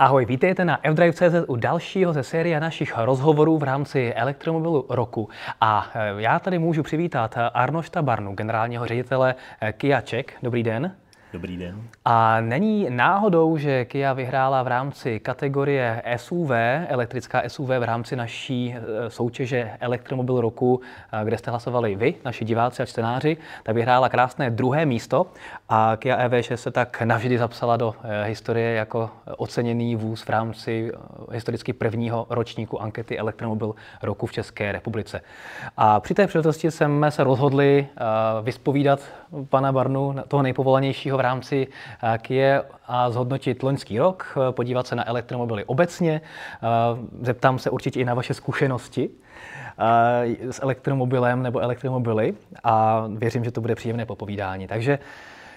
Ahoj, vítejte na fdrive.cz u dalšího ze série našich rozhovorů v rámci elektromobilu roku. A eh, já tady můžu přivítat Arnošta Barnu, generálního ředitele eh, Kia Czech. Dobrý den. Dobrý den. A není náhodou, že Kia vyhrála v rámci kategorie SUV, elektrická SUV v rámci naší e, soutěže Elektromobil roku, e, kde jste hlasovali vy, naši diváci a čtenáři, tak vyhrála krásné druhé místo a Kia EV6 se tak navždy zapsala do e, historie jako oceněný vůz v rámci historicky prvního ročníku ankety Elektromobil roku v České republice. A při té příležitosti jsme se rozhodli vyspovídat pana Barnu, toho nejpovolanějšího v rámci eh, KIE a zhodnotit loňský rok, eh, podívat se na elektromobily obecně. Eh, zeptám se určitě i na vaše zkušenosti s elektromobilem nebo elektromobily a věřím, že to bude příjemné popovídání. Takže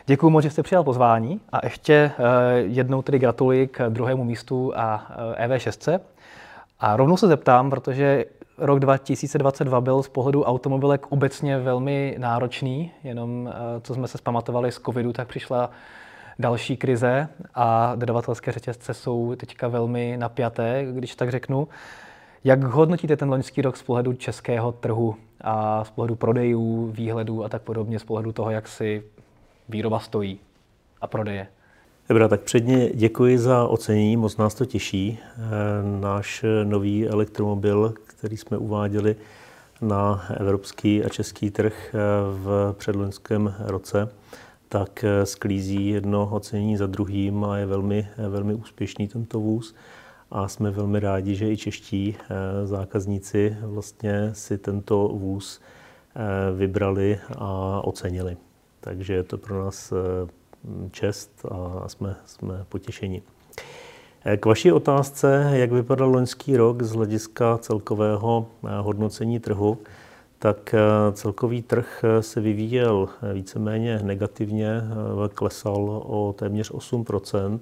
Děkuji moc, že jste přijal pozvání a ještě jednou tedy gratuluji k druhému místu a EV6. A rovnou se zeptám, protože rok 2022 byl z pohledu automobilek obecně velmi náročný, jenom eh, co jsme se zpamatovali z covidu, tak přišla další krize a dodavatelské řetězce jsou teďka velmi napjaté, když tak řeknu. Jak hodnotíte ten loňský rok z pohledu českého trhu a z pohledu prodejů, výhledů a tak podobně, z pohledu toho, jak si výroba stojí a prodeje? Dobrá, tak předně děkuji za ocenění, moc nás to těší. Eh, náš nový elektromobil, který jsme uváděli na evropský a český trh eh, v předloňském roce, tak eh, sklízí jedno ocenění za druhým a je velmi, velmi úspěšný tento vůz. A jsme velmi rádi, že i čeští zákazníci vlastně si tento vůz vybrali a ocenili. Takže je to pro nás čest a jsme, jsme potěšeni. K vaší otázce, jak vypadal loňský rok z hlediska celkového eh, hodnocení trhu, tak eh, celkový trh eh, se vyvíjel víceméně negativně, klesal o téměř 8%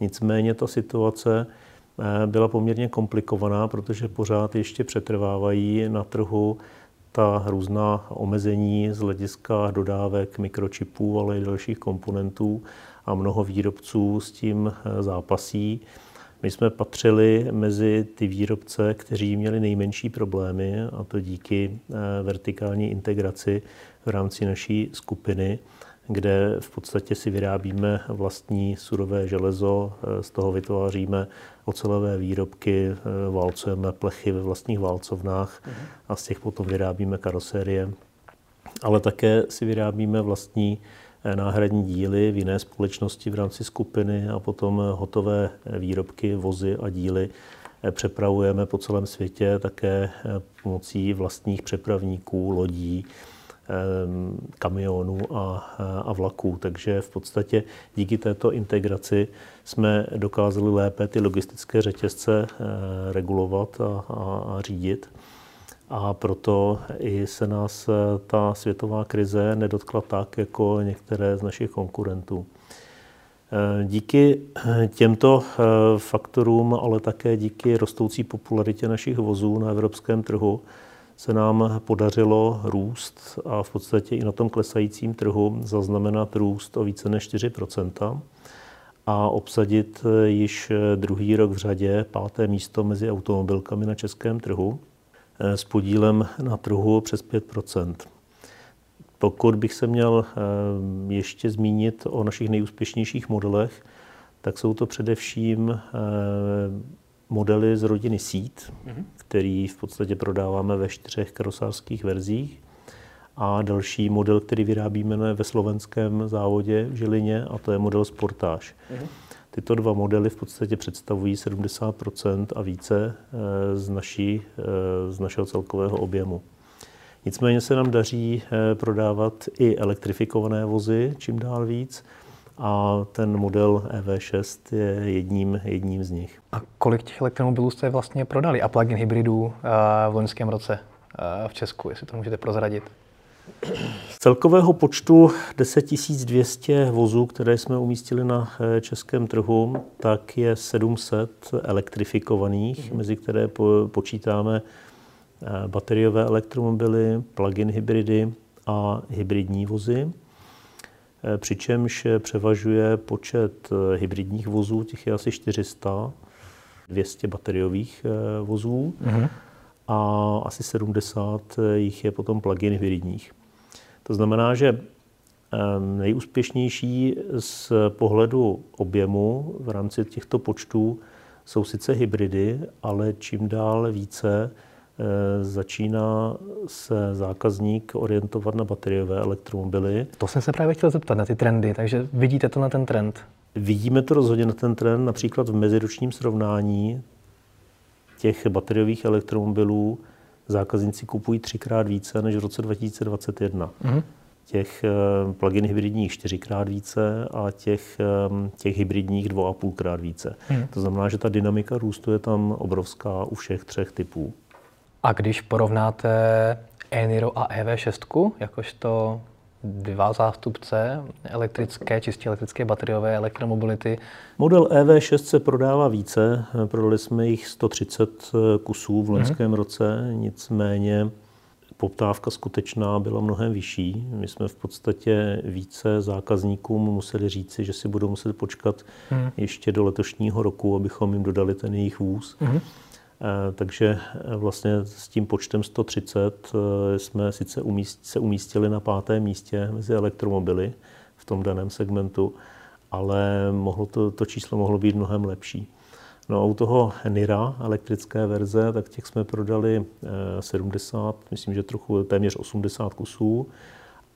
Nicméně ta situace byla poměrně komplikovaná, protože pořád ještě přetrvávají na trhu ta různá omezení z hlediska dodávek mikročipů, ale i dalších komponentů a mnoho výrobců s tím eh, zápasí. My jsme patřili mezi ty výrobce, kteří měli nejmenší problémy, a to díky eh, vertikální integraci v rámci naší skupiny kde v podstatě si vyrábíme vlastní surové železo, eh, z toho vytváříme ocelové výrobky, eh, válcujeme plechy ve vlastních válcovnách a z těch potom vyrábíme karosérie. Ale také si vyrábíme vlastní eh, náhradní díly v jiné společnosti v rámci skupiny a potom hotové výrobky, vozy a díly přepravujeme po celém světě také pomocí vlastních přepravníků, lodí, kamionů a, a vlaků. Takže v podstatě díky této integraci jsme dokázali lépe ty logistické řetězce eh, regulovat a, a, a řídit. A proto i se nás eh, ta světová krize nedotkla tak, jako některé z našich konkurentů. Eh, díky těmto faktorům, ale také díky rostoucí popularitě našich vozů na evropském trhu, se nám podařilo růst a v podstatě i na tom klesajícím trhu zaznamenat růst o více než 4 a obsadit již druhý rok v řadě páté místo mezi automobilkami na českém trhu eh, s podílem na trhu přes 5% Pokud bych se měl eh, ještě zmínit o našich nejúspěšnějších modelech, tak jsou to především eh, modely z rodiny Seat, mm-hmm. který v podstatě prodáváme ve čtyřech karosářských verzích. A další model, který vyrábíme ve slovenském závodě v Žilině, a to je model Sportage. Mm-hmm. Tyto dva modely v podstatě představují 70% a více eh, z, naší, eh, z našeho celkového objemu. Nicméně se nám daří eh, prodávat i elektrifikované vozy čím dál víc a ten model EV6 je jedním, jedním z nich. A kolik těch elektromobilů jste vlastně prodali a plug-in hybridů v loňském roce v Česku, jestli to můžete prozradit? Z celkového počtu 10 200 vozů, které jsme umístili na eh, českém trhu, tak je 700 elektrifikovaných, mm-hmm. mezi které počítáme bateriové elektromobily, plug-in hybridy a hybridní vozy. přičemž převažuje počet hybridních vozů, těch je asi 400, 200 bateriových vozů mm-hmm. a asi 70 jich je potom plug-in hybridních. To znamená, že nejúspěšnější z pohledu objemu v rámci těchto počtů jsou sice hybridy, ale čím dál více eh, začíná se zákazník orientovat na bateriové elektromobily. To jsem se právě chtěl zeptat na ty trendy, takže vidíte to na ten trend? Vidíme to rozhodně na ten trend, například v meziročním srovnání těch bateriových elektromobilů zákazníci kupují třikrát více než v roce 2021. Mm-hmm těch eh, plug-in hybridních čtyřikrát více a těch, eh, těch hybridních dvou a půlkrát více. Hmm. To znamená, že ta dynamika růstu je tam obrovská u všech třech typů. A když porovnáte e-Niro a EV6, jakožto dva zástupce elektrické, čistě elektrické bateriové elektromobility. Model EV6 se prodává více, prodali jsme jich 130 kusů v loňském mm-hmm. roce, nicméně poptávka skutečná byla mnohem vyšší. My jsme v podstatě více zákazníkům museli říci, že si budou muset počkat hmm. ještě do letošního roku, abychom jim dodali ten jejich vůz. Hmm. Takže eh, vlastně s tím počtem 130 eh, jsme sice se umístili na pátém místě mezi elektromobily v tom daném segmentu, ale mohlo to, to číslo mohlo být mnohem lepší. No a u toho Nira, elektrické verze, tak těch jsme prodali 70, eh, myslím, že trochu téměř 80 kusů,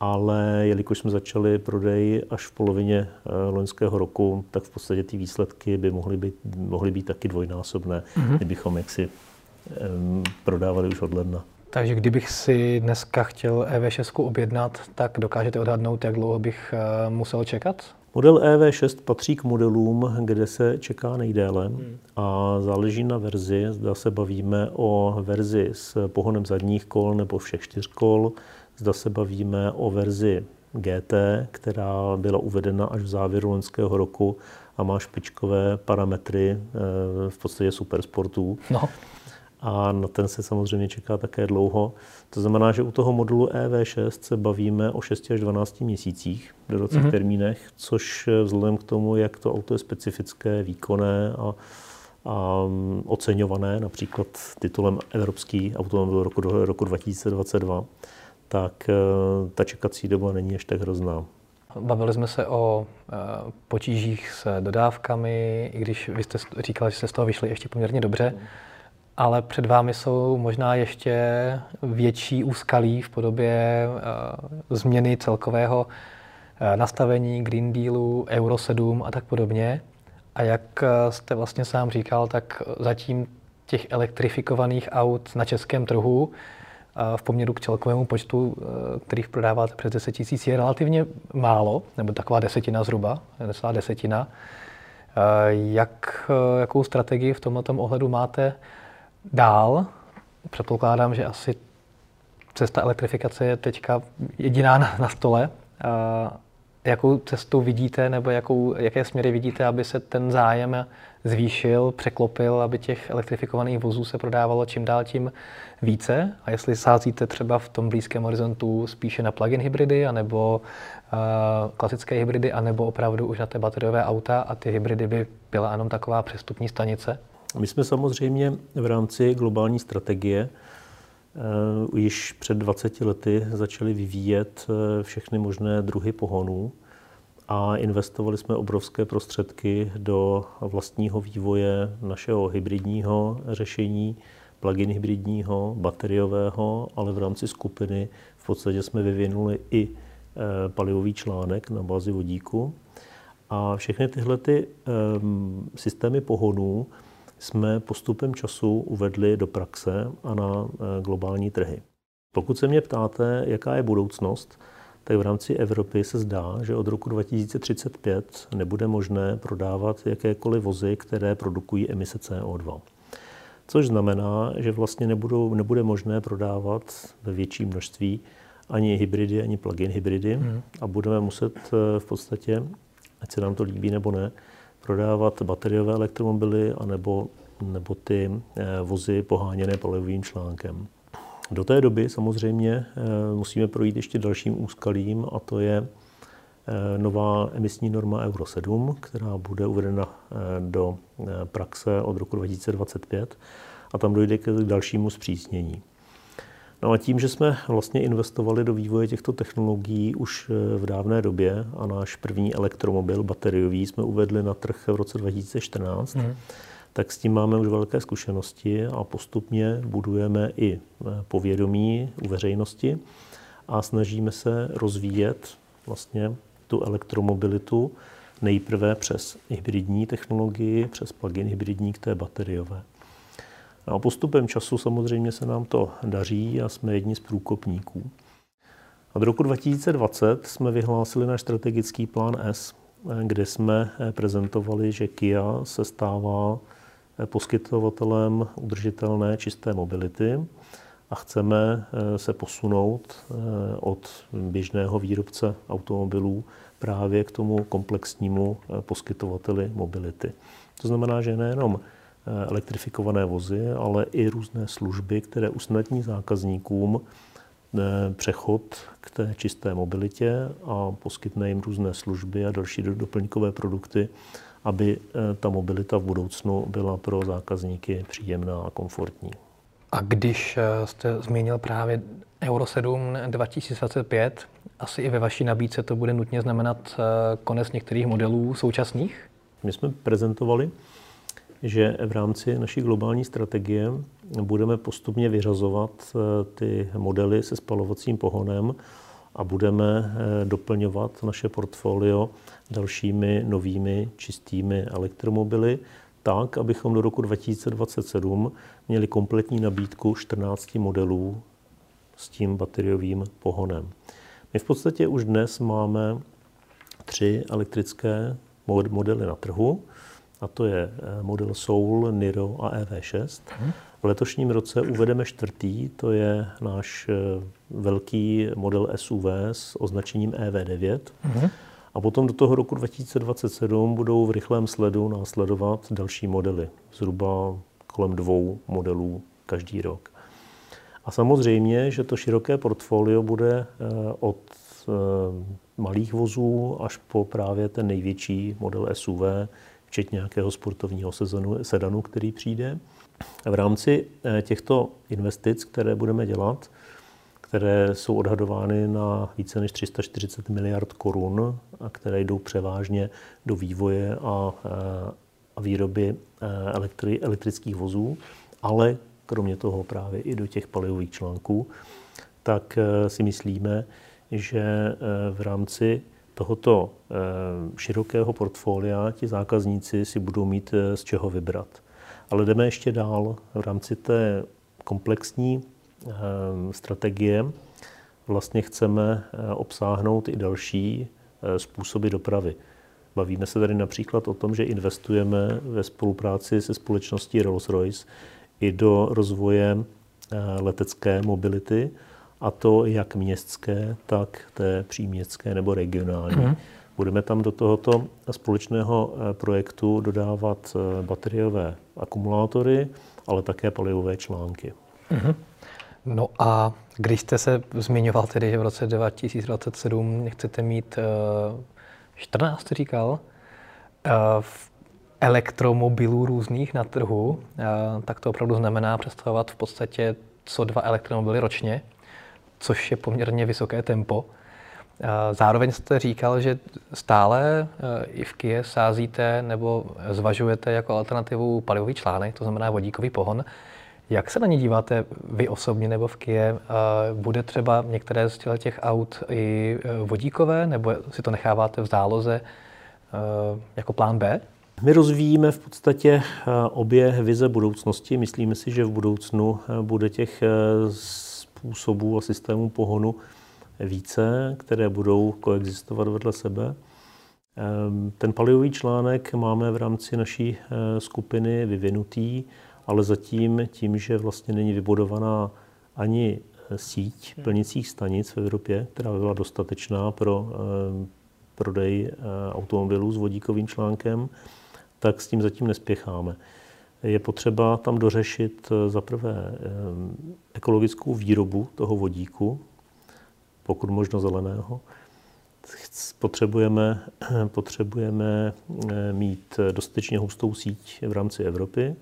ale jelikož jsme začali prodej až v polovině eh, loňského roku, tak v podstatě ty výsledky by mohly být, mohly být taky dvojnásobné, mm-hmm. kdybychom jaksi prodávali už od ledna. Takže kdybych si dneska chtěl EV6 objednat, tak dokážete odhadnout, jak dlouho bych eh, musel čekat? Model EV6 patří k modelům, kde se čeká nejdéle hmm. a záleží na verzi. Zda se bavíme o verzi s pohonem zadních kol nebo všech čtyř kol. Zda se bavíme o verzi GT, která byla uvedena až v závěru loňského roku a má špičkové parametry eh, v podstatě supersportů. No a na ten se samozřejmě čeká také dlouho. To znamená, že u toho modulu EV6 se bavíme o 6 až 12 měsících v dodacích mm-hmm. termínech, což vzhledem k tomu, jak to auto je specifické, výkonné a, a oceňované, například titulem Evropský automobil roku, roku 2022, tak eh, ta čekací doba není až tak hrozná. Bavili jsme se o e, potížích s dodávkami, i když vy jste říkal, že se z toho vyšli ještě poměrně dobře. Ale před vámi jsou možná ještě větší úskalí v podobě uh, změny celkového nastavení Green Dealu, Euro 7 a tak podobně. A jak jste vlastně sám říkal, tak zatím těch elektrifikovaných aut na českém trhu v poměru k celkovému počtu, kterých prodáváte přes 10 tisíc, je relativně málo, nebo taková desetina zhruba, necelá desetina. Jak, jakou strategii v tomto ohledu máte? dál. Předpokládám, že asi cesta elektrifikace je teďka jediná na, na stole. Jakou cestu vidíte, nebo jakou, jaké směry vidíte, aby se ten zájem zvýšil, překlopil, aby těch elektrifikovaných vozů se prodávalo čím dál tím více? A jestli sázíte třeba v tom blízkém horizontu spíše na plug-in hybridy, anebo uh, klasické hybridy, anebo opravdu už na té bateriové auta a ty hybridy by byla jenom taková přestupní stanice? My jsme samozřejmě v rámci globální strategie uh, již před 20 lety začali vyvíjet uh, všechny možné druhy pohonů a investovali jsme obrovské prostředky do vlastního vývoje našeho hybridního řešení, plug-in hybridního, bateriového, ale v rámci skupiny v podstatě jsme vyvinuli i eh, palivový článek na bázi vodíku. A všechny tyhle ty um, systémy pohonů jsme postupem času uvedli do praxe a na eh, globální trhy. Pokud se mě ptáte, jaká je budoucnost, tak v rámci Evropy se zdá, že od roku 2035 nebude možné prodávat jakékoliv vozy, které produkují emise CO2. Což znamená, že vlastně nebudou, nebude možné prodávat ve větší množství ani hybridy, ani plug-in hybridy hmm. a budeme muset eh, v podstatě, ať se nám to líbí nebo ne, prodávat bateriové elektromobily anebo, nebo ty eh, vozy poháněné palivovým článkem. Do té doby samozřejmě eh, musíme projít ještě dalším úskalím a to je nová emisní norma Euro 7, která bude uvedena do praxe od roku 2025 a tam dojde k dalšímu zpřísnění. No a tím, že jsme vlastně investovali do vývoje těchto technologií už eh, v dávné době a náš první elektromobil bateriový jsme uvedli na trh v roce 2014, mm. tak s tím máme už velké zkušenosti a postupně budujeme i eh, povědomí u veřejnosti a snažíme se rozvíjet vlastně tu elektromobilitu nejprve přes hybridní technologii, přes plug-in hybridní k té bateriové. A postupem času samozřejmě se nám to daří a jsme jedni z průkopníků. Od roku 2020 jsme vyhlásili náš strategický plán S, kde jsme prezentovali, že Kia se stává poskytovatelem udržitelné čisté mobility a chceme se posunout od běžného výrobce automobilů právě k tomu komplexnímu poskytovateli mobility. To znamená, že nejenom Eh, elektrifikované vozy, ale i různé služby, které usnadní zákazníkům eh, přechod k té čisté mobilitě a poskytne jim různé služby a další doplňkové produkty, aby eh, ta mobilita v budoucnu byla pro zákazníky příjemná a komfortní. A když jste zmínil právě Euro 7 2025, asi i ve vaší nabídce to bude nutně znamenat konec některých modelů současných? My jsme prezentovali že v rámci naší globální strategie budeme postupně vyřazovat eh, ty modely se spalovacím pohonem a budeme eh, doplňovat naše portfolio dalšími novými čistými elektromobily, tak, abychom do roku 2027 měli kompletní nabídku 14 modelů s tím bateriovým pohonem. My v podstatě už dnes máme tři elektrické modely na trhu a to je eh, model Soul, Niro a EV6. Hmm. V letošním roce uvedeme čtvrtý, to je náš eh, velký model SUV s označením EV9. Hmm. A potom do toho roku 2027 budou v rychlém sledu následovat další modely, zhruba kolem dvou modelů každý rok. A samozřejmě, že to široké portfolio bude eh, od malých vozů až po právě ten největší model SUV, včetně nějakého sportovního sezonu, sedanu, který přijde. V rámci eh, těchto investic, které budeme dělat, které jsou odhadovány na více než 340 miliard korun a které jdou převážně do vývoje a, eh, a výroby eh, elektri, elektrických vozů, ale kromě toho právě i do těch palivových článků, tak si myslíme, že v rámci tohoto eh, širokého portfolia ti zákazníci si budou mít eh, z čeho vybrat. Ale jdeme ještě dál v rámci té komplexní eh, strategie. Vlastně chceme obsáhnout i další způsoby dopravy. Bavíme se tady například o tom, že investujeme ve spolupráci se společností Rolls-Royce i do rozvoje letecké mobility, a to jak městské, tak té příměstské nebo regionální. Mm. Budeme tam do tohoto společného eh, projektu dodávat eh, bateriové akumulátory, ale také palivové články. Mm. No a když jste se zmiňoval tedy, že v roce 2027 chcete mít uh, 14, říkal, uh, v elektromobilů různých na trhu, tak to opravdu znamená představovat v podstatě co dva elektromobily ročně což je poměrně vysoké tempo. Zároveň jste říkal, že stále e, i v Kie sázíte nebo zvažujete jako alternativu palivový článek, to znamená vodíkový pohon. Jak se na ně díváte vy osobně nebo v Kie? Bude třeba některé z těch aut i e, vodíkové, nebo si to necháváte v záloze e, jako plán B? My rozvíjíme v podstatě obě vize budoucnosti. Myslíme si, že v budoucnu bude těch způsobů a systémů pohonu více, které budou koexistovat vedle sebe. Ehm, ten palivový článek máme v rámci naší eh, skupiny vyvinutý, ale zatím tím, že vlastně není vybudovaná ani eh, síť plnicích stanic v Evropě, která by byla dostatečná pro ehm, prodej eh, automobilů s vodíkovým článkem, tak s tím zatím nespěcháme je potřeba tam dořešit eh, za prvé eh, ekologickou výrobu toho vodíku, pokud možno zeleného, potřebujeme, potřebujeme eh, mít dostatečně hustou síť v rámci Evropy,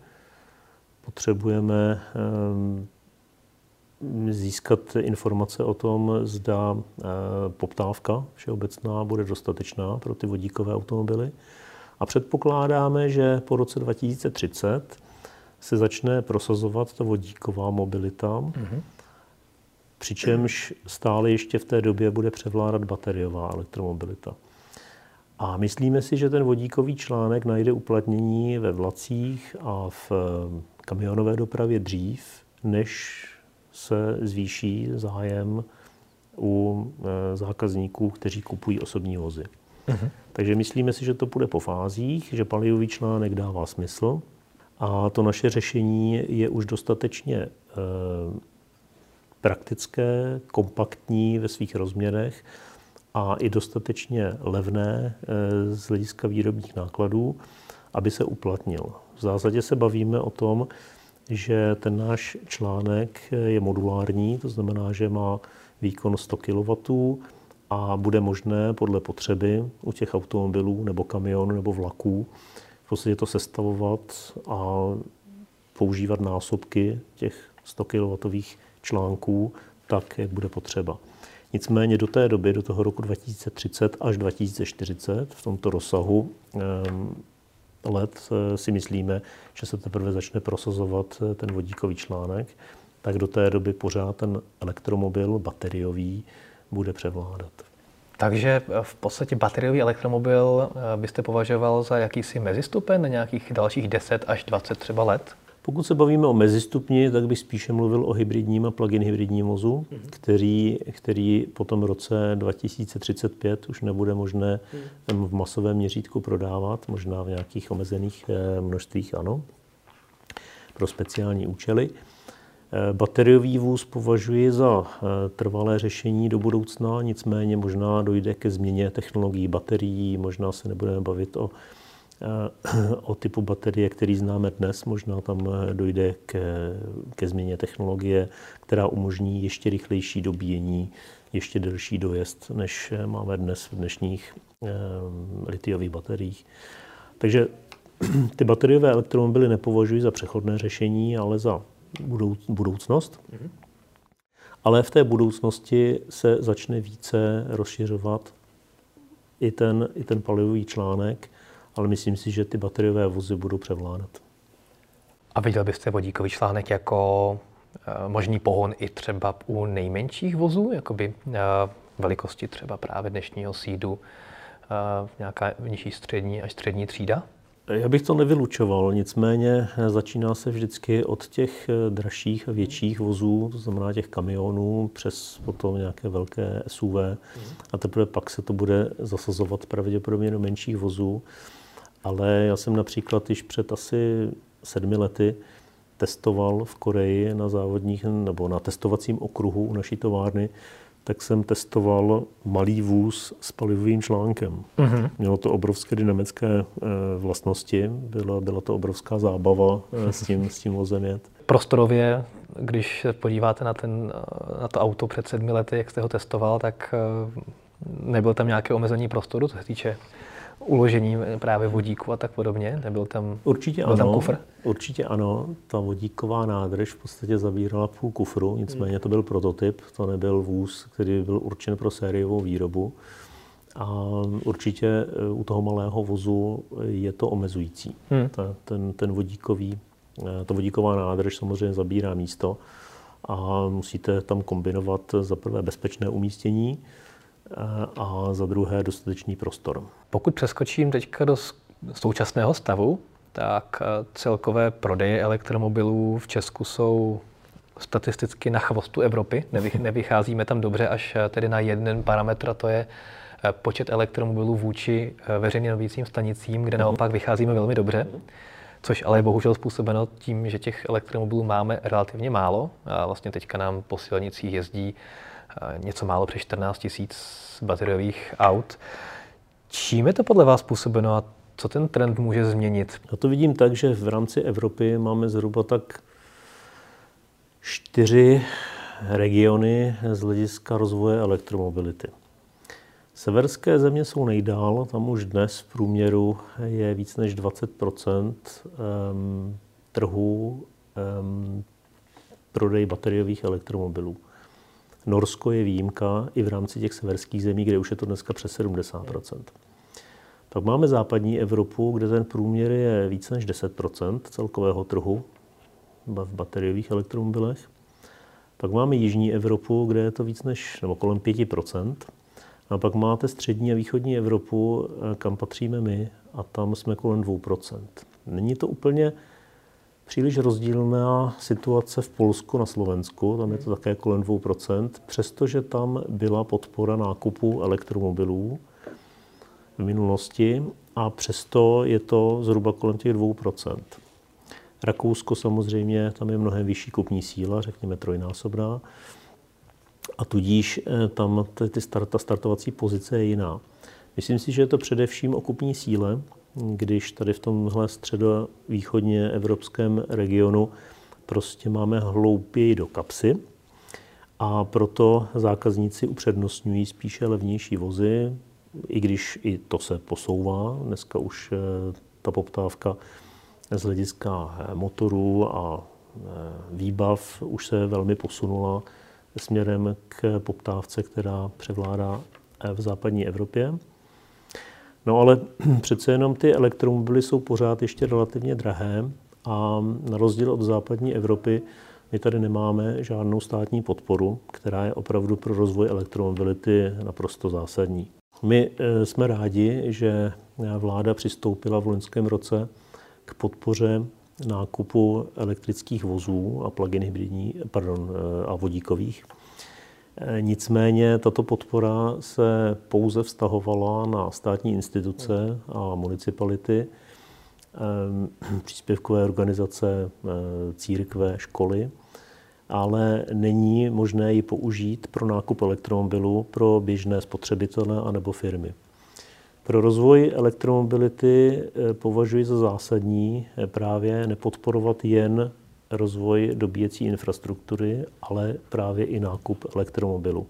potřebujeme eh, získat informace o tom, zda poptávka všeobecná bude dostatečná pro ty vodíkové automobily. A předpokládáme, že po roce 2030 se začne prosazovat ta vodíková mobilita. Mm-hmm přičemž stále ještě v té době bude převládat bateriová elektromobilita. A myslíme si, že ten vodíkový článek najde uplatnění ve vlacích a v eh, kamionové dopravě dřív, než se zvýší zájem u eh, zákazníků, kteří kupují osobní vozy. Uh-huh. Takže myslíme si, že to půjde po fázích, že palivový článek dává smysl a to naše řešení je už dostatečně eh, praktické, kompaktní ve svých rozměrech a i dostatečně levné eh, z hlediska výrobních nákladů, aby se uplatnil. V zásadě se bavíme o tom, že ten náš článek je modulární, to znamená, že má výkon 100 kW a bude možné podle potřeby u těch automobilů nebo kamionů nebo vlaků v podstatě to sestavovat a používat násobky těch 100 kW článků tak, jak bude potřeba. Nicméně do té doby, do toho roku 2030 až 2040, v tomto rozsahu ehm, let eh, si myslíme, že se teprve začne prosazovat eh, ten vodíkový článek, tak do té doby pořád ten elektromobil bateriový bude převládat. Takže eh, v podstatě bateriový elektromobil byste považoval za jakýsi mezistupen na nějakých dalších 10 až 20 třeba let? Pokud se bavíme o mezistupni, tak bych spíše mluvil o hybridním a plug-in hybridním vozu, mm-hmm. který, který po tom roce 2035 už nebude možné mm. v masovém měřítku prodávat, možná v nějakých omezených eh, množstvích, ano, pro speciální účely. Eh, bateriový vůz považuji za eh, trvalé řešení do budoucna, nicméně možná dojde ke změně technologií baterií, možná se nebudeme bavit o o typu baterie, který známe dnes. Možná tam eh, dojde ke, ke změně technologie, která umožní ještě rychlejší dobíjení, ještě delší dojezd, než eh, máme dnes v dnešních eh, litiových bateriích. Takže ty bateriové elektromobily nepovažuji za přechodné řešení, ale za budoucnost. Mm-hmm. Ale v té budoucnosti se začne více rozšiřovat i ten, i ten palivový článek, ale myslím si, že ty bateriové vozy budou převládat. A viděl byste vodíkový článek jako eh, možný pohon i třeba u nejmenších vozů, jakoby eh, velikosti třeba právě dnešního sídu, eh, nějaká nižší střední až střední třída? Já bych to nevylučoval, nicméně začíná se vždycky od těch dražších a větších vozů, to znamená těch kamionů, přes potom nějaké velké SUV a teprve pak se to bude zasazovat pravděpodobně do menších vozů. Ale já jsem například již před asi sedmi lety testoval v Koreji na závodních nebo na testovacím okruhu u naší továrny, tak jsem testoval malý vůz s palivovým článkem. Uh-huh. Mělo to obrovské dynamické e, vlastnosti, byla, byla to obrovská zábava e, s, tím, s tím vozem jet. Prostorově, když se podíváte na, ten, na to auto před sedmi lety, jak jste ho testoval, tak e, nebyl tam nějaké omezení prostoru, co se týče uložení právě vodíku a tak podobně? Nebyl tam, určitě byl ano, tam kufr? Určitě ano. Ta vodíková nádrž v podstatě zabírala půl kufru, nicméně to byl prototyp, to nebyl vůz, který byl určen pro sériovou výrobu. A určitě e, u toho malého vozu je to omezující. Hmm. Ta, ten, ten vodíkový, e, ta vodíková nádrž samozřejmě zabírá místo a musíte tam kombinovat za prvé bezpečné umístění, a za druhé dostatečný prostor. Pokud přeskočím teďka do současného stavu, tak eh, celkové prodeje elektromobilů v Česku jsou statisticky na chvostu Evropy. Nevycházíme tam dobře až eh, tedy na jeden parametr, a to je eh, počet elektromobilů vůči veřejně novícím stanicím, kde naopak vycházíme velmi dobře. Což ale je bohužel způsobeno tím, že těch elektromobilů máme relativně málo. A vlastně teďka nám po silnicích jezdí něco málo přes 14 tisíc bateriových aut. Čím je to podle vás způsobeno a co ten trend může změnit? Já to vidím tak, že v rámci Evropy máme zhruba tak čtyři regiony z hlediska rozvoje elektromobility. Severské země jsou nejdál, tam už dnes v průměru je víc než 20% trhu prodej bateriových elektromobilů. Norsko je výjimka i v rámci těch severských zemí, kde už je to dneska přes 70% Pak máme západní Evropu, kde ten průměr je více než 10 celkového trhu v bateriových elektromobilech. Pak máme jižní Evropu, kde je to víc než, nebo kolem 5% A pak máte střední a východní Evropu, kam patříme my, a tam jsme kolem 2% Není to úplně příliš rozdílná situace v Polsku na Slovensku, tam je to také kolem 2%, přestože tam byla podpora nákupu elektromobilů v minulosti a přesto je to zhruba kolem těch 2%. Rakousko samozřejmě, tam je mnohem vyšší kupní síla, řekněme trojnásobná, a tudíž eh, tam ty start, ta startovací pozice je jiná. Myslím si, že je to především o kupní síle, když tady v tomhle středovýchodně evropském regionu prostě máme hloupěji do kapsy a proto zákazníci upřednostňují spíše levnější vozy, i když i to se posouvá. Dneska už eh, ta poptávka z hlediska eh, motorů a eh, výbav už se velmi posunula směrem k poptávce, která převládá v západní Evropě. No ale přece jenom ty elektromobily jsou pořád ještě relativně drahé a na rozdíl od západní Evropy my tady nemáme žádnou státní podporu, která je opravdu pro rozvoj elektromobility naprosto zásadní. My eh, jsme rádi, že vláda přistoupila v loňském roce k podpoře nákupu elektrických vozů a plug-in hybridní, pardon, eh, a vodíkových nicméně tato podpora se pouze vztahovala na státní instituce a municipality, eh, příspěvkové organizace, eh, církve, školy, ale není možné ji použít pro nákup elektromobilů pro běžné spotřebitele anebo firmy. Pro rozvoj elektromobility považuji za zásadní právě nepodporovat jen rozvoj dobíjecí infrastruktury, ale právě i nákup elektromobilů.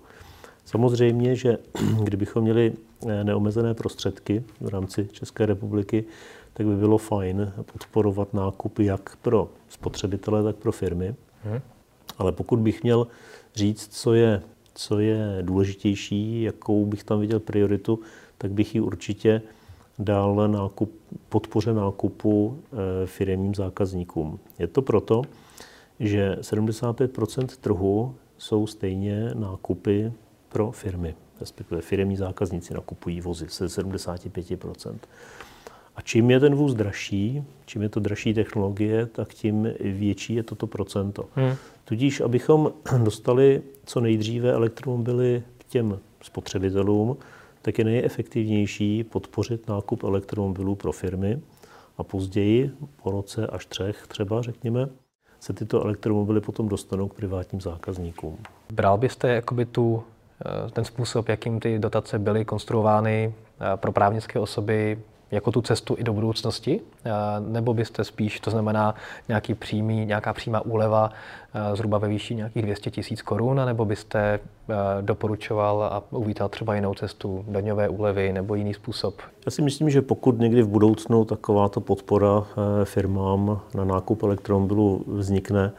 Samozřejmě, že kdybychom měli eh, neomezené prostředky v rámci České republiky, tak by bylo fajn podporovat nákup jak pro spotřebitele, tak pro firmy. Hmm. Ale pokud bych měl říct, co je, co je důležitější, jakou bych tam viděl prioritu, tak bych ji určitě dal nákup, podpoře nákupu eh, firmním zákazníkům. Je to proto, že 75% trhu jsou stejně nákupy pro firmy, respektive firmní zákazníci nakupují vozy se 75% a čím je ten vůz dražší, čím je to dražší technologie, tak tím větší je toto procento. Hmm. Tudíž, abychom dostali co nejdříve elektromobily k těm spotřebitelům, tak je nejefektivnější podpořit nákup elektromobilů pro firmy a později, po roce až třech třeba, řekněme, se tyto elektromobily potom dostanou k privátním zákazníkům. Bral byste jakoby tu, eh, ten způsob, jakým ty dotace byly konstruovány eh, pro právnické osoby jako tu cestu i do budoucnosti? Eh, nebo byste spíš, to znamená nějaký přímý, nějaká přímá úleva eh, zhruba ve výši nějakých 200 tisíc korun, nebo byste eh, doporučoval a uvítal třeba jinou cestu, daňové úlevy nebo jiný způsob? Já si myslím, že pokud někdy v budoucnu takováto podpora firmám na nákup elektromobilů vznikne,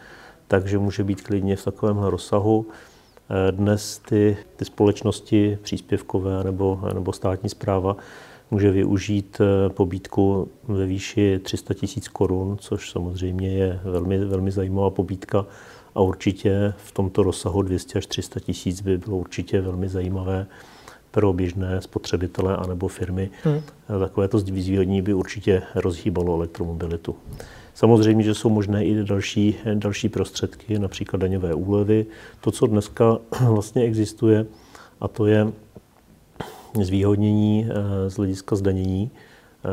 takže může být klidně v takovémhle rozsahu. Dnes ty, ty společnosti příspěvkové nebo, nebo státní zpráva může využít eh, pobídku ve výši 300 tisíc korun, což samozřejmě je velmi, velmi zajímavá pobídka a určitě v tomto rozsahu 200 až 300 tisíc by bylo určitě velmi zajímavé pro běžné spotřebitele anebo firmy. Hmm. Takovéto zvýhodnění by určitě rozhýbalo elektromobilitu. Samozřejmě, že jsou možné i další, další prostředky, například daňové úlevy. To, co dneska vlastně existuje, a to je zvýhodnění eh, z hlediska zdanění eh,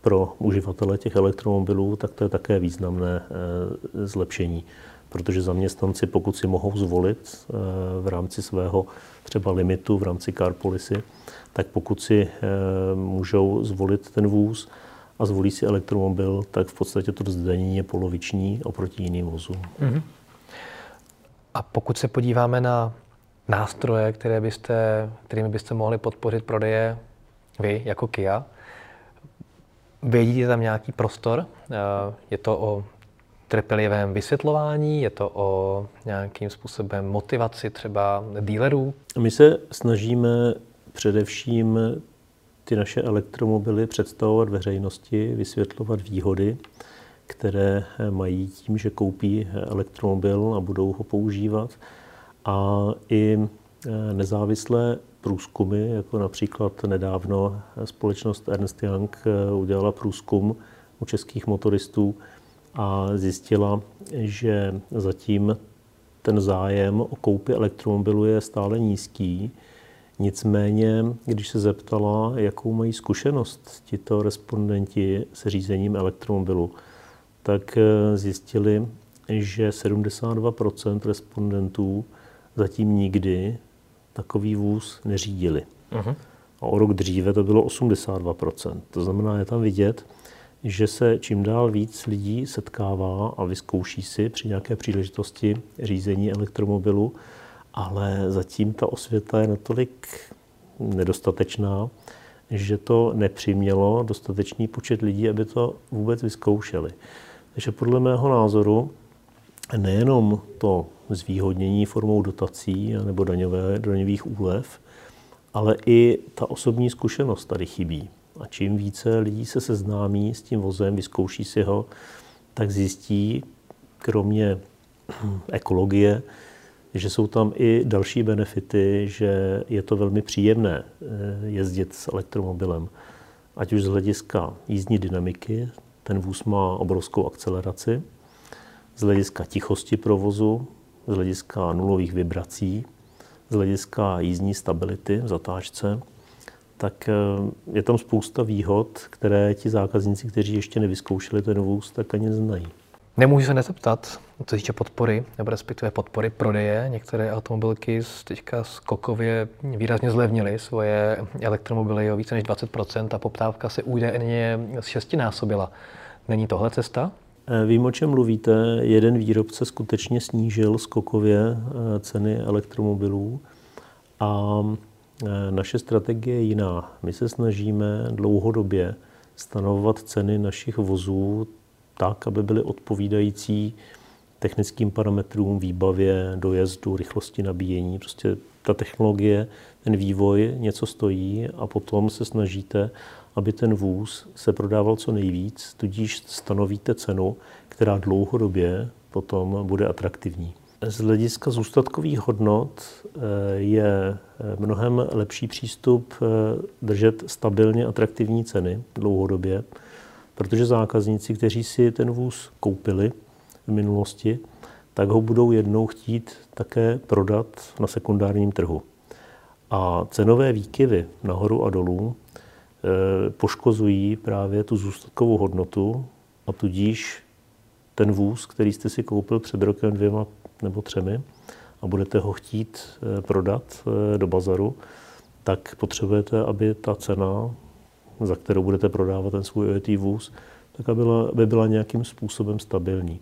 pro uživatele těch elektromobilů, tak to je také významné eh, zlepšení. Protože zaměstnanci, pokud si mohou zvolit v rámci svého třeba limitu, v rámci car policy, tak pokud si můžou zvolit ten vůz a zvolí si elektromobil, tak v podstatě to zdanění je poloviční oproti jiným vozům. Mm-hmm. A pokud se podíváme na nástroje, které byste, kterými byste mohli podpořit prodeje vy jako Kia? Vědíte tam nějaký prostor? Eh, je to o trpělivém vysvětlování, je to o nějakým způsobem motivaci třeba dílerů? My se snažíme především ty naše elektromobily představovat veřejnosti, vysvětlovat výhody, které mají tím, že koupí elektromobil a budou ho používat. A i nezávislé průzkumy, jako například nedávno společnost Ernst Young udělala průzkum u českých motoristů a zjistila, že zatím ten zájem o koupi elektromobilu je stále nízký. Nicméně, když se zeptala, jakou mají zkušenost tito respondenti se řízením elektromobilu, tak eh, zjistili, že 72% respondentů zatím nikdy takový vůz neřídili. Uh-huh. A o rok dříve to bylo 82% To znamená, je tam vidět, že se čím dál víc lidí setkává a vyzkouší si při nějaké příležitosti řízení elektromobilu, ale zatím ta osvěta je natolik nedostatečná, že to nepřimělo dostatečný počet lidí, aby to vůbec vyzkoušeli. Takže podle mého názoru nejenom to zvýhodnění formou dotací nebo daňové, daňových úlev, ale i ta osobní zkušenost tady chybí. A čím více lidí se seznámí s tím vozem, vyzkouší si ho, tak zjistí, kromě ekologie, že jsou tam i další benefity, že je to velmi příjemné eh, jezdit s elektromobilem. Ať už z hlediska jízdní dynamiky, ten vůz má obrovskou akceleraci, z hlediska tichosti provozu, z hlediska nulových vibrací, z hlediska jízdní stability v zatáčce, tak eh, je tam spousta výhod, které ti zákazníci, kteří ještě nevyzkoušeli ten vůz, tak ani neznají. Nemůžu se nezeptat, co týče podpory, nebo respektive podpory prodeje. Některé automobilky teďka skokově výrazně zlevnily svoje elektromobily o více než 20% a poptávka se údajně z šestinásobila. Není tohle cesta? Eh, vím, o čem mluvíte. Jeden výrobce skutečně snížil skokově eh, ceny elektromobilů a Eh, naše strategie je jiná. My se snažíme dlouhodobě stanovovat ceny našich vozů tak, aby byly odpovídající technickým parametrům, výbavě, dojezdu, rychlosti nabíjení. Prostě ta technologie, ten vývoj něco stojí a potom se snažíte, aby ten vůz se prodával co nejvíc, tudíž stanovíte cenu, která dlouhodobě potom bude atraktivní. Z hlediska zůstatkových hodnot eh, je eh, mnohem lepší přístup eh, držet stabilně atraktivní ceny dlouhodobě, protože zákazníci, kteří si ten vůz koupili v minulosti, tak ho budou jednou chtít také prodat na sekundárním trhu. A cenové výkyvy nahoru a dolů poškozují právě tu zůstatkovou hodnotu a tudíž ten vůz, který jste si koupil před rokem, dvěma, nebo třemi a budete ho chtít eh, prodat eh, do bazaru, tak potřebujete, aby ta cena, za kterou budete prodávat ten svůj ojetý vůz, tak aby byla, aby byla nějakým způsobem stabilní.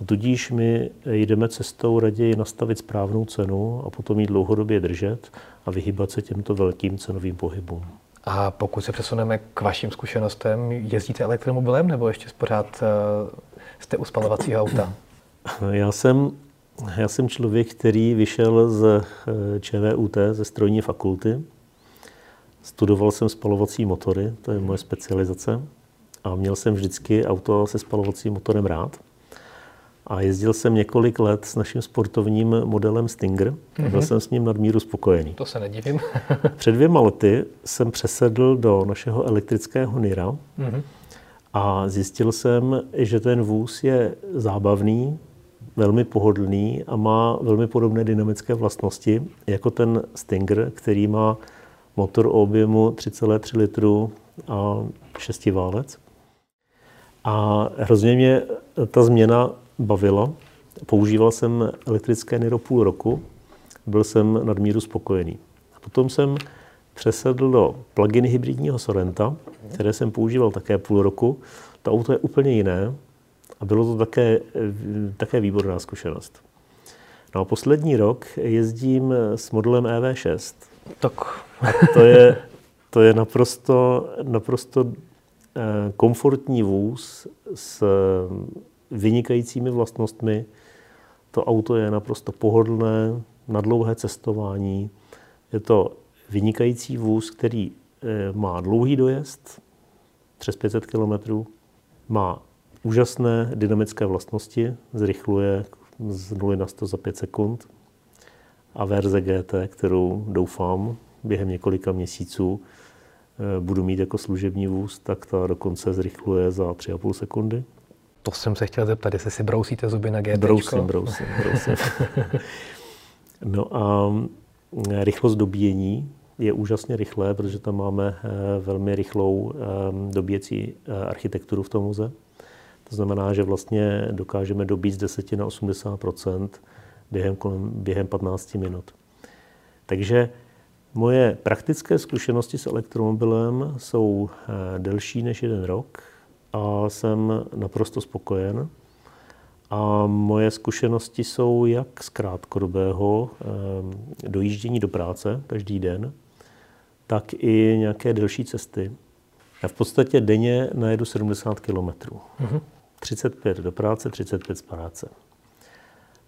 A tudíž my jdeme cestou raději nastavit správnou cenu a potom ji dlouhodobě držet a vyhybat se těmto velkým cenovým pohybům. A pokud se přesuneme k vašim zkušenostem, jezdíte elektromobilem nebo ještě pořád eh, jste u spalovacího auta? Já jsem já jsem člověk, který vyšel z eh, ČVUT, ze strojní fakulty. Studoval jsem spalovací motory, to je moje specializace. A měl jsem vždycky auto se spalovacím motorem rád. A jezdil jsem několik let s naším sportovním modelem Stinger a byl mm-hmm. jsem s ním nadmíru spokojený. To se nedivím. Před dvěma lety jsem přesedl do našeho elektrického Nira mm-hmm. a zjistil jsem, že ten vůz je zábavný, velmi pohodlný a má velmi podobné dynamické vlastnosti jako ten Stinger, který má motor o objemu 3,3 litru a šestiválec. A hrozně mě ta změna bavila. Používal jsem elektrické Niro půl roku, byl jsem nadmíru spokojený. A potom jsem přesedl do plug-in hybridního Sorenta, které jsem používal také půl roku. To auto je úplně jiné, a bylo to také, také výborná zkušenost. No a poslední rok jezdím s modelem EV6. Tak. A to je, to je naprosto, naprosto eh, komfortní vůz s vynikajícími vlastnostmi. To auto je naprosto pohodlné na dlouhé cestování. Je to vynikající vůz, který eh, má dlouhý dojezd, přes 500 km, má úžasné dynamické vlastnosti, zrychluje z 0 na 100 za 5 sekund a verze GT, kterou doufám během několika měsíců eh, budu mít jako služební vůz, tak ta dokonce zrychluje za 3,5 sekundy. To jsem se chtěl zeptat, jestli si brousíte zuby na GT. Brousím, brousím, brousím. no a eh, rychlost dobíjení je úžasně rychlé, protože tam máme eh, velmi rychlou dobíjecí architekturu v tom voze. To znamená, že vlastně dokážeme dobít z 10 na 80% během, kolem, během 15 minut. Takže moje praktické zkušenosti s elektromobilem jsou eh, delší než jeden rok a jsem naprosto spokojen. A moje zkušenosti jsou jak z krátkodobého eh, dojíždění do práce každý den, tak i nějaké delší cesty. Já v podstatě denně najedu 70 km. Mm-hmm. 35 do práce, 35 z práce.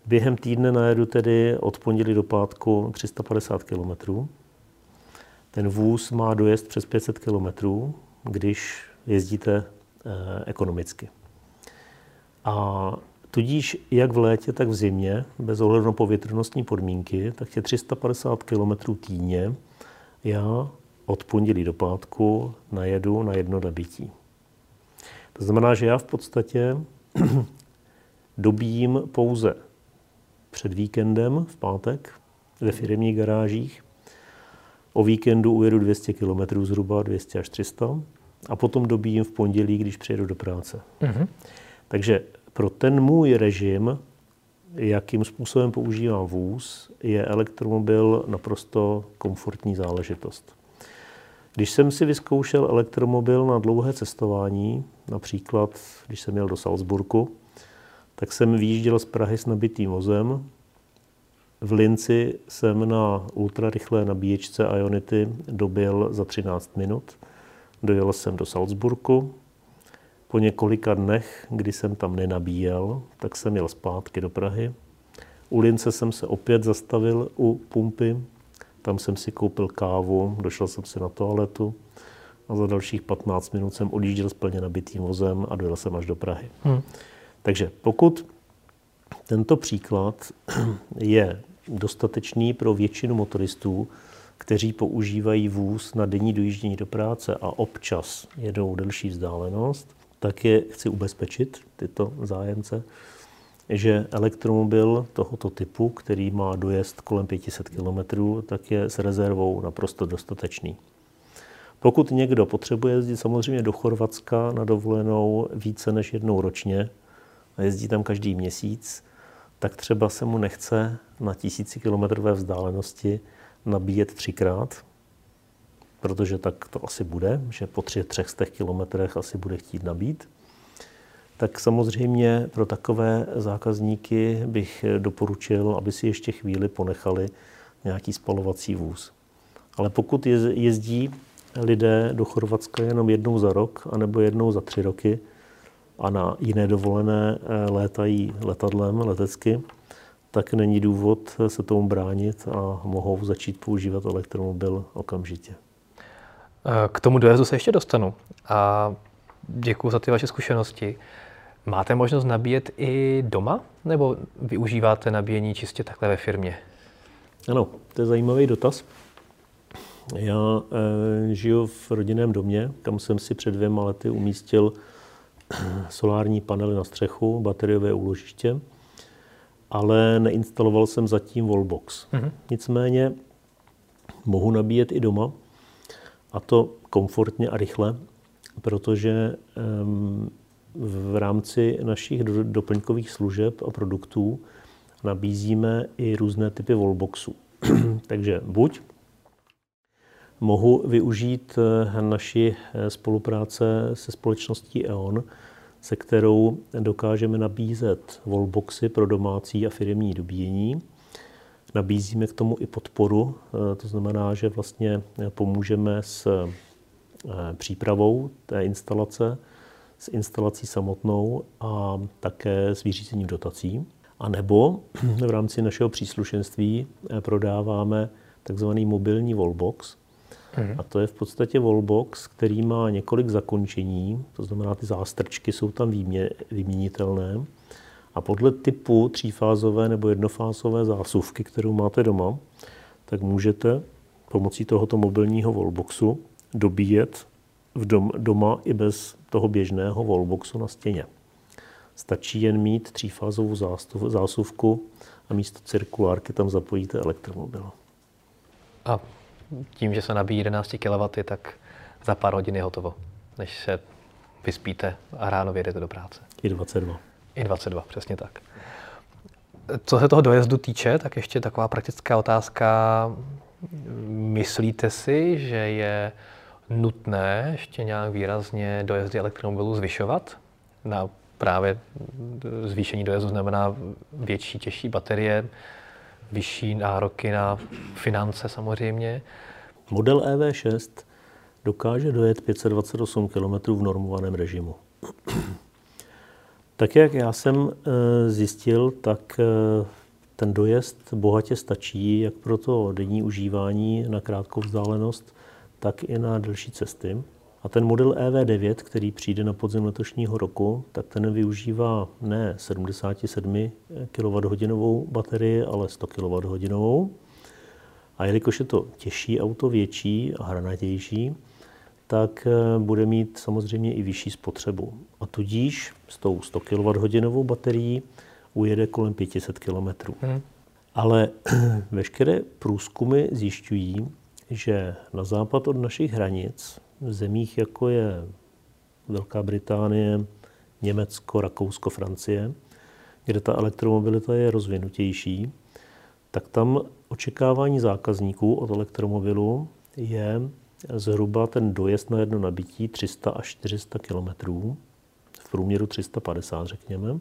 Během týdne najedu tedy od pondělí do pátku 350 km. Ten vůz má dojezd přes 500 km, když jezdíte ekonomicky. A tudíž jak v létě, tak v zimě, bez ohledu na povětrnostní podmínky, tak je 350 km týdně já od pondělí do pátku najedu na jedno nabití. To znamená, že já v podstatě dobím pouze před víkendem v pátek ve firmních garážích. O víkendu ujedu 200 km zhruba, 200 až 300 a potom dobíjím v pondělí, když přijedu do práce. Mm-hmm. Takže pro ten můj režim, jakým způsobem používám vůz, je elektromobil naprosto komfortní záležitost. Když jsem si vyzkoušel elektromobil na dlouhé cestování, například když jsem jel do Salzburgu, tak jsem vyjížděl z Prahy s nabitým vozem. V Linci jsem na ultrarychlé nabíječce Ionity dobil za 13 minut. Dojel jsem do Salzburgu. Po několika dnech, kdy jsem tam nenabíjel, tak jsem jel zpátky do Prahy. U Lince jsem se opět zastavil u pumpy, tam jsem si koupil kávu, došel jsem si na toaletu a za dalších 15 minut jsem odjížděl s plně nabitým vozem a dojel jsem až do Prahy. Hmm. Takže pokud tento příklad je dostatečný pro většinu motoristů, kteří používají vůz na denní dojíždění do práce a občas jedou delší vzdálenost, tak je chci ubezpečit tyto zájemce, že elektromobil tohoto typu, který má dojezd kolem 500 km, tak je s rezervou naprosto dostatečný. Pokud někdo potřebuje jezdit samozřejmě do Chorvatska na dovolenou více než jednou ročně a jezdí tam každý měsíc, tak třeba se mu nechce na tisíci kilometrové vzdálenosti nabíjet třikrát, protože tak to asi bude, že po tři, třech kilometrech asi bude chtít nabít tak samozřejmě pro takové zákazníky bych doporučil, aby si ještě chvíli ponechali nějaký spalovací vůz. Ale pokud jezdí lidé do Chorvatska jenom jednou za rok, anebo jednou za tři roky a na jiné dovolené eh, létají letadlem letecky, tak není důvod se tomu bránit a mohou začít používat elektromobil okamžitě. K tomu dojezdu se ještě dostanu. A děkuji za ty vaše zkušenosti. Máte možnost nabíjet i doma, nebo využíváte nabíjení čistě takhle ve firmě? Ano, to je zajímavý dotaz. Já e, žiju v rodinném domě, kam jsem si před dvěma lety umístil solární panely na střechu, bateriové úložiště, ale neinstaloval jsem zatím wallbox. Mm-hmm. Nicméně mohu nabíjet i doma, a to komfortně a rychle, protože v rámci našich doplňkových služeb a produktů nabízíme i různé typy wallboxů. Takže buď mohu využít eh, naši eh, spolupráce se společností E.ON, se kterou dokážeme nabízet wallboxy pro domácí a firmní dobíjení. Nabízíme k tomu i podporu, to znamená, že vlastně pomůžeme s přípravou té instalace, s instalací samotnou a také s vyřízením dotací. A nebo v rámci našeho příslušenství eh, prodáváme takzvaný mobilní wallbox. Hmm. A to je v podstatě wallbox, který má několik zakončení, to znamená, ty zástrčky jsou tam výmě, vyměnitelné. A podle typu třífázové nebo jednofázové zásuvky, kterou máte doma, tak můžete pomocí tohoto mobilního wallboxu dobíjet v dom, doma i bez toho běžného wallboxu na stěně. Stačí jen mít třífázovou zásuvku a místo cirkulárky tam zapojíte elektromobil. A tím, že se nabíjí 11 kW, tak za pár hodin je hotovo, než se vyspíte a ráno vyjedete do práce. I 22. I 22, přesně tak. Co se toho dojezdu týče, tak ještě taková praktická otázka. Myslíte si, že je nutné ještě nějak výrazně dojezdy elektromobilů zvyšovat na právě zvýšení dojezdu znamená větší, těžší baterie, vyšší nároky na finance samozřejmě. Model EV6 dokáže dojet 528 km v normovaném režimu. tak jak já jsem eh, zjistil, tak eh, ten dojezd bohatě stačí jak pro to denní užívání na krátkou vzdálenost, tak i na delší cesty. A ten model EV9, který přijde na podzim letošního roku, tak ten využívá ne 77 kWh baterii, ale 100 kWh. A jelikož je to těžší auto, větší a hranatější, tak eh, bude mít samozřejmě i vyšší spotřebu. A tudíž s tou 100 kWh baterií ujede kolem 500 km. Hmm. Ale veškeré průzkumy zjišťují, že na západ od našich hranic v zemích, jako je Velká Británie, Německo, Rakousko, Francie, kde ta elektromobilita je rozvinutější, tak tam očekávání zákazníků od elektromobilu je zhruba ten dojezd na jedno nabití 300 až 400 km, v průměru 350 řekněme.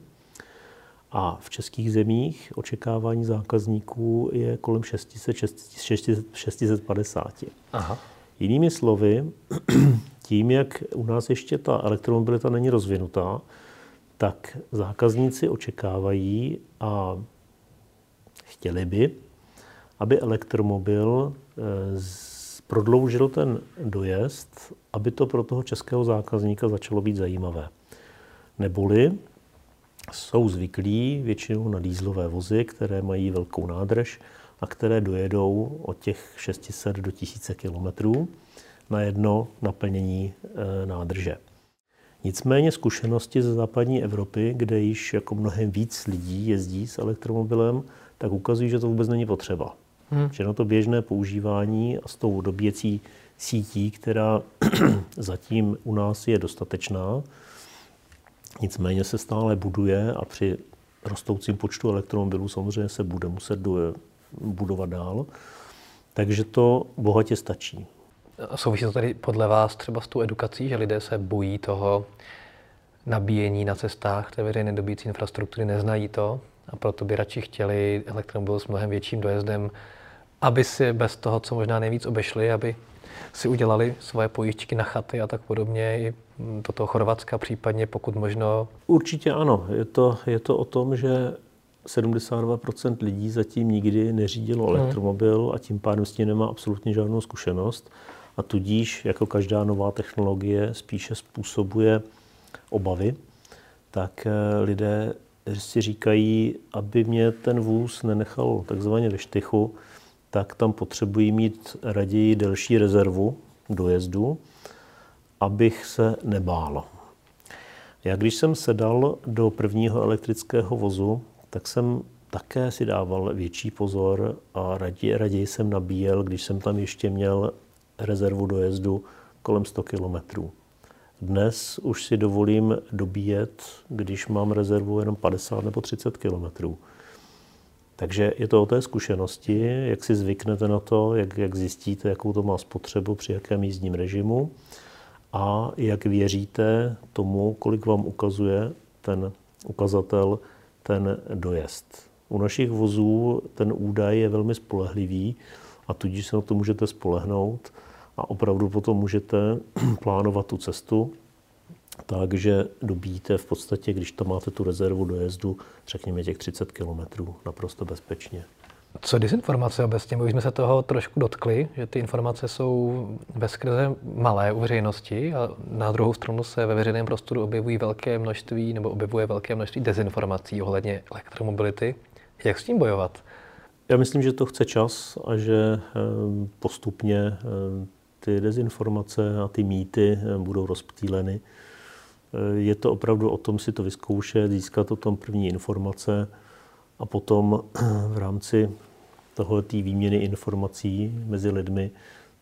A v českých zemích očekávání zákazníků je kolem 600, 600, 650. Aha. Jinými slovy, tím, jak u nás ještě ta elektromobilita není rozvinutá, tak zákazníci očekávají a chtěli by, aby elektromobil eh, prodloužil ten dojezd, aby to pro toho českého zákazníka začalo být zajímavé. Neboli jsou zvyklí většinou na dýzlové vozy, které mají velkou nádrž a které dojedou od těch 600 do 1000 kilometrů na jedno naplnění e, nádrže. Nicméně zkušenosti ze západní Evropy, kde již jako mnohem víc lidí jezdí s elektromobilem, tak ukazují, že to vůbec není potřeba. Hmm. Že na to běžné používání a s tou dobíjecí sítí, která zatím u nás je dostatečná, nicméně se stále buduje a při rostoucím počtu elektromobilů samozřejmě se bude muset budovat dál. Takže to bohatě stačí. Souvisí to tady podle vás třeba s tou edukací, že lidé se bojí toho nabíjení na cestách té veřejné dobící infrastruktury, neznají to a proto by radši chtěli elektromobil s mnohem větším dojezdem, aby si bez toho, co možná nejvíc obešli, aby si udělali svoje pojížďky na chaty a tak podobně i do toho Chorvatska případně, pokud možno? Určitě ano. Je to, je to o tom, že 72% lidí zatím nikdy neřídilo hmm. elektromobil a tím pádem s tím nemá absolutně žádnou zkušenost. A tudíž, jako každá nová technologie, spíše způsobuje obavy, tak eh, lidé si říkají, aby mě ten vůz nenechal takzvaně ve štychu, tak tam potřebují mít raději delší rezervu dojezdu, abych se nebál. Já když jsem sedal do prvního elektrického vozu, tak jsem také si dával větší pozor a raději, raději jsem nabíjel, když jsem tam ještě měl rezervu dojezdu kolem 100 kilometrů. Dnes už si dovolím dobíjet, když mám rezervu jenom 50 nebo 30 kilometrů. Takže je to o té zkušenosti, jak si zvyknete na to, jak, jak zjistíte, jakou to má spotřebu, při jakém jízdním režimu a jak věříte tomu, kolik vám ukazuje ten ukazatel, ten dojezd. U našich vozů ten údaj je velmi spolehlivý a tudíž se na to můžete spolehnout a opravdu potom můžete plánovat tu cestu takže dobíjíte v podstatě, když tam máte tu rezervu dojezdu, řekněme těch 30 km naprosto bezpečně. Co dezinformace obecně? My už jsme se toho trošku dotkli, že ty informace jsou bezkrze malé u veřejnosti a na druhou stranu se ve veřejném prostoru objevují velké množství nebo objevuje velké množství dezinformací ohledně elektromobility. Jak s tím bojovat? Já myslím, že to chce čas a že eh, postupně eh, ty dezinformace a ty mýty eh, budou rozptýleny. Je to opravdu o tom si to vyzkoušet, získat o tom první informace a potom v rámci toho té výměny informací mezi lidmi,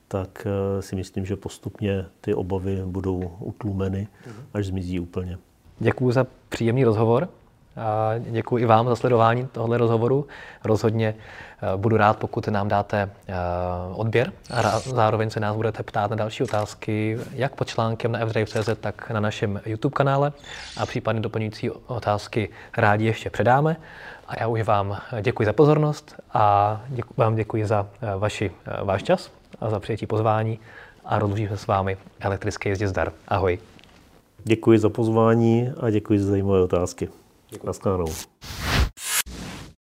tak eh, si myslím, že postupně ty obavy budou utlumeny, až zmizí úplně. Děkuji za příjemný rozhovor. A děkuji i vám za sledování tohoto rozhovoru. Rozhodně eh, budu rád, pokud nám dáte eh, odběr a zároveň se nás budete ptát na další otázky, jak pod článkem na fdrive.cz, tak na našem YouTube kanále a případně doplňující otázky rádi ještě předáme. A já už vám děkuji za pozornost a děkuji, vám děkuji za eh, vaši, váš čas a za přijetí pozvání a rozlučím se s vámi elektrické jezdě zdar. Ahoj. Děkuji za pozvání a děkuji za zajímavé otázky. басқару